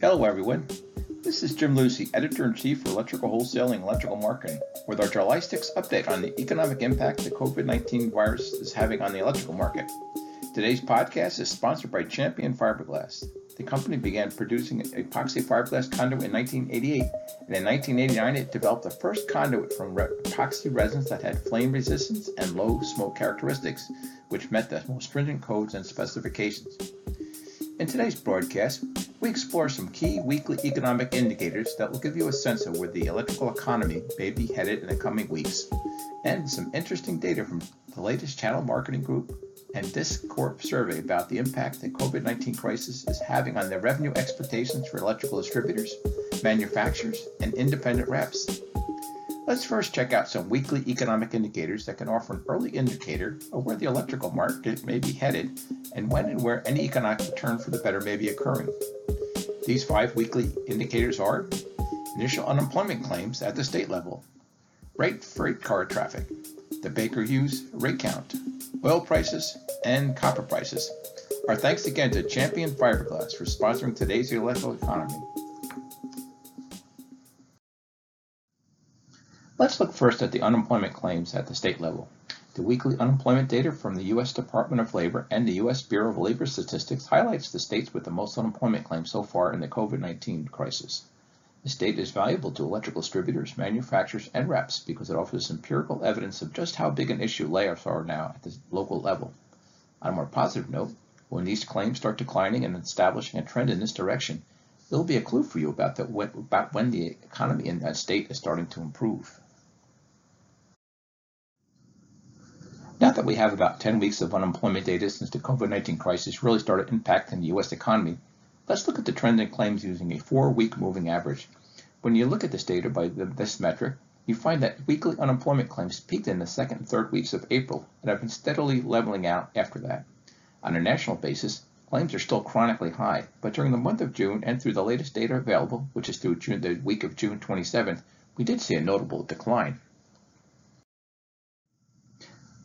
Hello, everyone. This is Jim Lucy, Editor in Chief for Electrical Wholesaling and Electrical Marketing, with our July 6 update on the economic impact the COVID 19 virus is having on the electrical market. Today's podcast is sponsored by Champion Fiberglass. The company began producing epoxy fiberglass conduit in 1988, and in 1989 it developed the first conduit from epoxy resins that had flame resistance and low smoke characteristics, which met the most stringent codes and specifications. In today's broadcast, we explore some key weekly economic indicators that will give you a sense of where the electrical economy may be headed in the coming weeks, and some interesting data from the latest Channel Marketing Group and Discorp survey about the impact the COVID 19 crisis is having on the revenue expectations for electrical distributors, manufacturers, and independent reps. Let's first check out some weekly economic indicators that can offer an early indicator of where the electrical market may be headed and when and where any economic return for the better may be occurring. These five weekly indicators are initial unemployment claims at the state level, rate freight car traffic, the Baker Hughes rig count, oil prices, and copper prices. Our thanks again to Champion Fiberglass for sponsoring today's electrical economy. Let's look first at the unemployment claims at the state level. The weekly unemployment data from the U.S. Department of Labor and the U.S. Bureau of Labor Statistics highlights the states with the most unemployment claims so far in the COVID 19 crisis. This data is valuable to electrical distributors, manufacturers, and reps because it offers empirical evidence of just how big an issue layoffs are now at the local level. On a more positive note, when these claims start declining and establishing a trend in this direction, it will be a clue for you about, the, about when the economy in that state is starting to improve. Now that we have about 10 weeks of unemployment data since the COVID 19 crisis really started impacting the U.S. economy, Let's look at the trend in claims using a four-week moving average. When you look at this data by this metric, you find that weekly unemployment claims peaked in the second and third weeks of April and have been steadily leveling out after that. On a national basis, claims are still chronically high, but during the month of June and through the latest data available, which is through June, the week of June 27th, we did see a notable decline.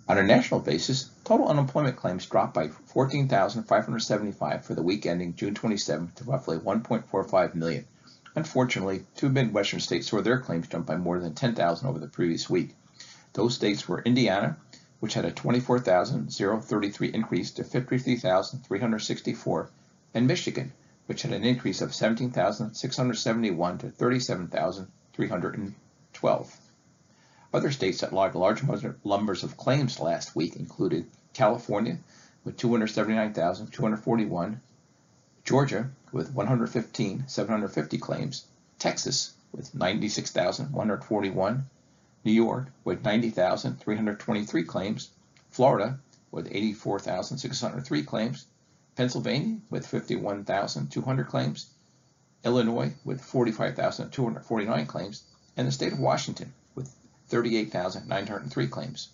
On a national basis, total unemployment claims dropped by 14,575 for the week ending June 27 to roughly 1.45 million. Unfortunately, two Midwestern states saw their claims jump by more than 10,000 over the previous week. Those states were Indiana, which had a 24,033 increase to 53,364, and Michigan, which had an increase of 17,671 to 37,312. Other states that logged large numbers of claims last week included California with 279,241, Georgia with 115,750 claims, Texas with 96,141, New York with 90,323 claims, Florida with 84,603 claims, Pennsylvania with 51,200 claims, Illinois with 45,249 claims, and the state of Washington 38,903 claims.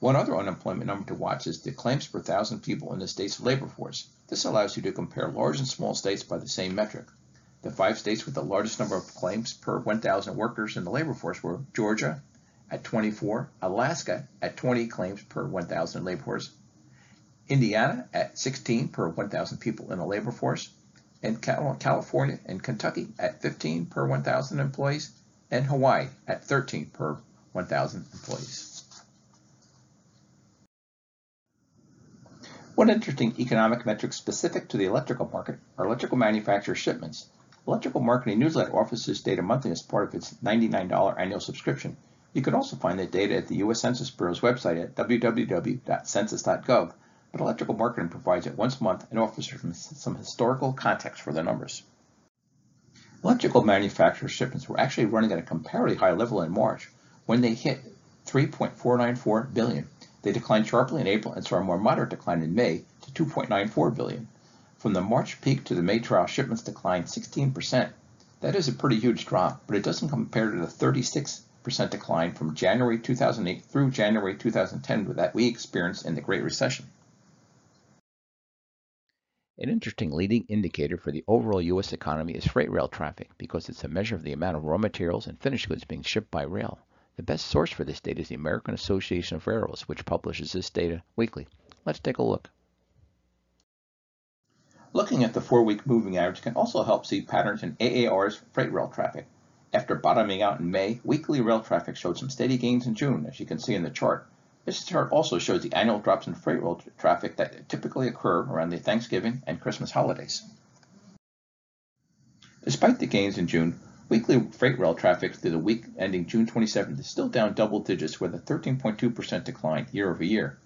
One other unemployment number to watch is the claims per thousand people in the state's labor force. This allows you to compare large and small states by the same metric. The five states with the largest number of claims per 1,000 workers in the labor force were Georgia at 24, Alaska at 20 claims per 1,000 labor force, Indiana at 16 per 1,000 people in the labor force, and California and Kentucky at 15 per 1,000 employees, and Hawaii at 13 per 1,000 employees. One interesting economic metric specific to the electrical market are electrical manufacturer shipments. Electrical Marketing Newsletter offers this data monthly as part of its $99 annual subscription. You can also find the data at the U.S. Census Bureau's website at www.census.gov, but Electrical Marketing provides it once a month and offers some historical context for the numbers. Electrical manufacturer shipments were actually running at a comparatively high level in March when they hit 3.494 billion. They declined sharply in April and saw a more moderate decline in May to 2.94 billion. From the March peak to the May trough, shipments declined 16%. That is a pretty huge drop, but it doesn't compare to the 36% decline from January 2008 through January 2010 that we experienced in the Great Recession. An interesting leading indicator for the overall U.S. economy is freight rail traffic because it's a measure of the amount of raw materials and finished goods being shipped by rail. The best source for this data is the American Association of Railroads, which publishes this data weekly. Let's take a look. Looking at the four-week moving average can also help see patterns in AAR's freight rail traffic. After bottoming out in May, weekly rail traffic showed some steady gains in June, as you can see in the chart. This chart also shows the annual drops in freight rail traffic that typically occur around the Thanksgiving and Christmas holidays. Despite the gains in June, weekly freight rail traffic through the week ending June 27th is still down double digits with a 13.2% decline year over year.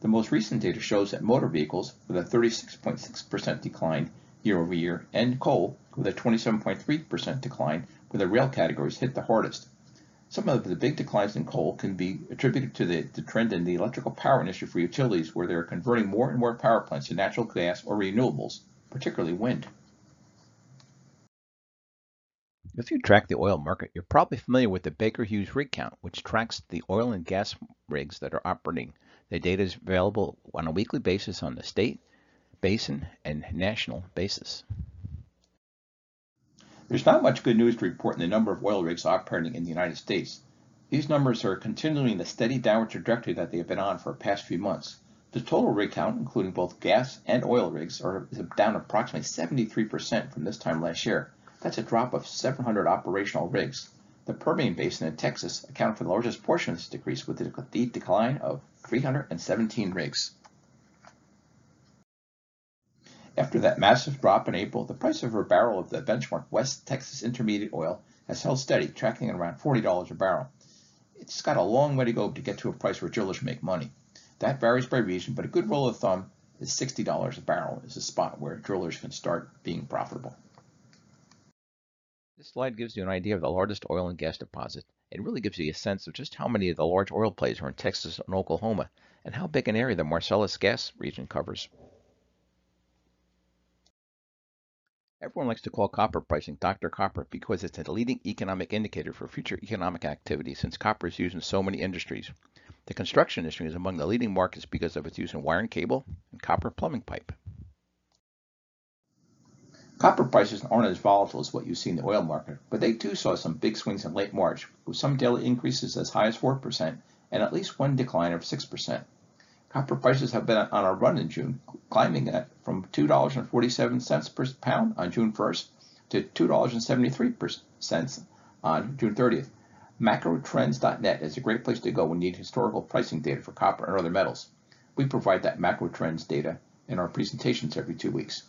The most recent data shows that motor vehicles with a 36.6% decline year over year and coal with a 27.3% decline where the rail categories hit the hardest. Some of the big declines in coal can be attributed to the, the, trend in the electrical power industry for utilities where they're converting more and more power plants to natural gas or renewables, particularly wind. If you track the oil market, you're probably familiar with the Baker Hughes rig count, which tracks the oil and gas rigs that are operating the data is available on a weekly basis on the state, basin, and national basis. There's not much good news to report in the number of oil rigs operating in the United States. These numbers are continuing the steady downward trajectory that they have been on for the past few months. The total rig count, including both gas and oil rigs, are down approximately 73% from this time last year. That's a drop of 700 operational rigs. The Permian Basin in Texas accounted for the largest portion of this decrease with a decline of 317 rigs. After that massive drop in April, the price of a barrel of the benchmark West Texas Intermediate oil has held steady, tracking at around $40 a barrel. It's got a long way to go to get to a price where drillers make money. That varies by region, but a good rule of thumb is $60 a barrel is a spot where drillers can start being profitable. This slide gives you an idea of the largest oil and gas deposit it really gives you a sense of just how many of the large oil plays are in Texas and Oklahoma, and how big an area the Marcellus gas region covers. Everyone likes to call copper pricing Dr. Copper because it's a leading economic indicator for future economic activity since copper is used in so many industries. The construction industry is among the leading markets because of its use in wire and cable and copper plumbing pipe. Copper prices aren't as volatile as what you see in the oil market, but they too saw some big swings in late March, with some daily increases as high as 4% and at least one decline of 6%. Copper prices have been on a run in June, climbing at from $2.47 per pound on June 1st to $2.73 on June 30th. MacroTrends.net is a great place to go when you need historical pricing data for copper and other metals. We provide that macrotrends data in our presentations every two weeks.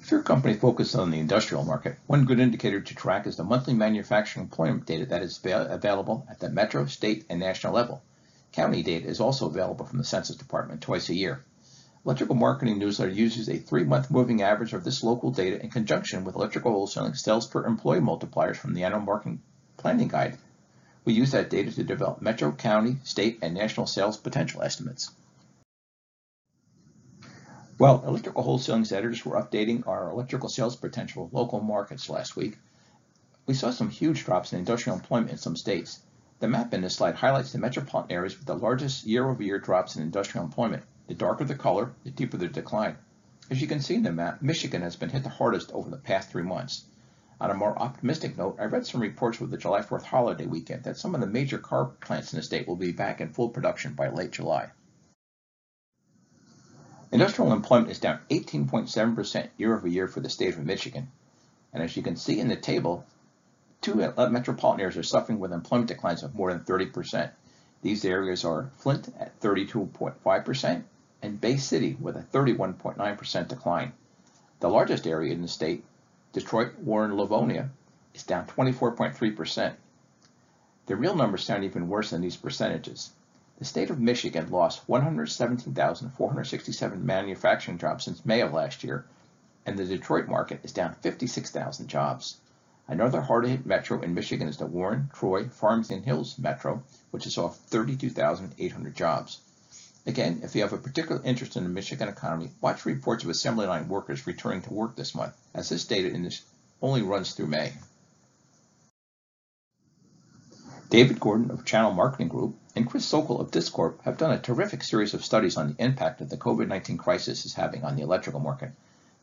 If your company focuses on the industrial market, one good indicator to track is the monthly manufacturing employment data that is available at the metro, state, and national level. County data is also available from the Census Department twice a year. Electrical Marketing Newsletter uses a three-month moving average of this local data in conjunction with electrical wholesaling sales per employee multipliers from the Annual Marketing Planning Guide. We use that data to develop metro, county, state, and national sales potential estimates. Well, electrical wholesaling's editors were updating our electrical sales potential local markets last week. We saw some huge drops in industrial employment in some states. The map in this slide highlights the metropolitan areas with the largest year-over-year drops in industrial employment. The darker the color, the deeper the decline. As you can see in the map, Michigan has been hit the hardest over the past three months. On a more optimistic note, I read some reports with the July 4th holiday weekend that some of the major car plants in the state will be back in full production by late July. Industrial employment is down 18.7% year over year for the state of Michigan. And as you can see in the table, two uh, metropolitan areas are suffering with employment declines of more than 30%. These areas are Flint at 32.5% and Bay City with a 31.9% decline. The largest area in the state, Detroit, Warren, Livonia, is down 24.3%. The real numbers sound even worse than these percentages. The state of Michigan lost 117,467 manufacturing jobs since May of last year, and the Detroit market is down 56,000 jobs. Another hard-hit metro in Michigan is the Warren, Troy, Farmington Hills metro, which has lost 32,800 jobs. Again, if you have a particular interest in the Michigan economy, watch reports of assembly line workers returning to work this month, as this data this only runs through May. David Gordon of Channel Marketing Group and Chris Sokol of Discorp have done a terrific series of studies on the impact that the COVID-19 crisis is having on the electrical market.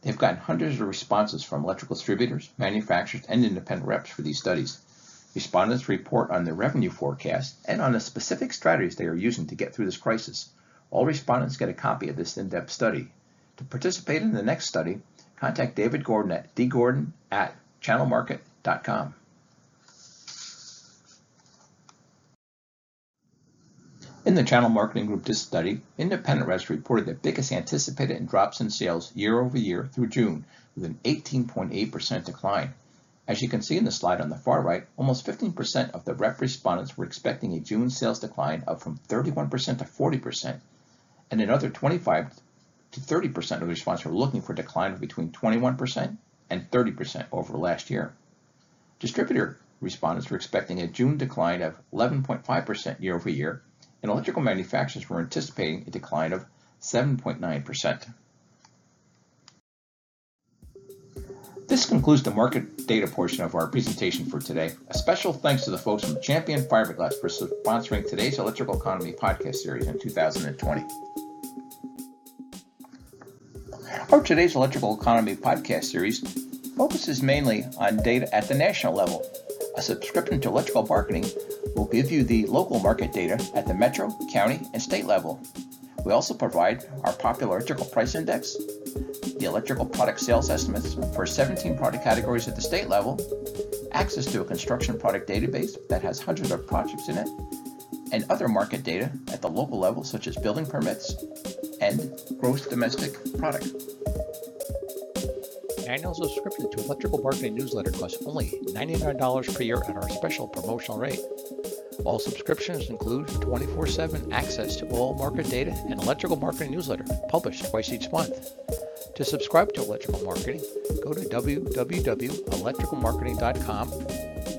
They've gotten hundreds of responses from electrical distributors, manufacturers, and independent reps for these studies. Respondents report on their revenue forecast and on the specific strategies they are using to get through this crisis. All respondents get a copy of this in-depth study. To participate in the next study, contact David Gordon at dgordon at channelmarket.com. In the Channel Marketing Group Disc study, independent reps reported the biggest anticipated in drops in sales year over year through June, with an 18.8% decline. As you can see in the slide on the far right, almost 15% of the rep respondents were expecting a June sales decline of from 31% to 40%, and another 25 to 30% of the respondents were looking for a decline of between 21% and 30% over last year. Distributor respondents were expecting a June decline of 11.5% year over year and electrical manufacturers were anticipating a decline of 7.9%. This concludes the market data portion of our presentation for today. A special thanks to the folks from Champion Fiberglass for sponsoring today's Electrical Economy podcast series in 2020. Our today's Electrical Economy podcast series focuses mainly on data at the national level. A subscription to electrical marketing will give you the local market data at the metro, county, and state level. We also provide our popular electrical price index, the electrical product sales estimates for 17 product categories at the state level, access to a construction product database that has hundreds of projects in it, and other market data at the local level, such as building permits and gross domestic product. Annual subscription to Electrical Marketing Newsletter costs only $99 per year at our special promotional rate. All subscriptions include 24 7 access to all market data and electrical marketing newsletter published twice each month. To subscribe to Electrical Marketing, go to www.electricalmarketing.com,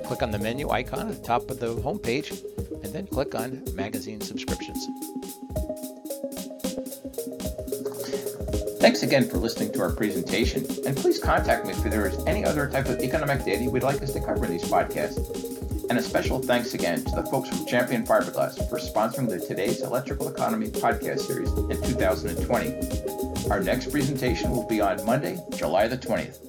click on the menu icon at the top of the homepage, and then click on Magazine Subscriptions. Thanks again for listening to our presentation, and please contact me if there is any other type of economic data you would like us to cover in these podcasts. And a special thanks again to the folks from Champion Fiberglass for sponsoring the Today's Electrical Economy podcast series in 2020. Our next presentation will be on Monday, July the 20th.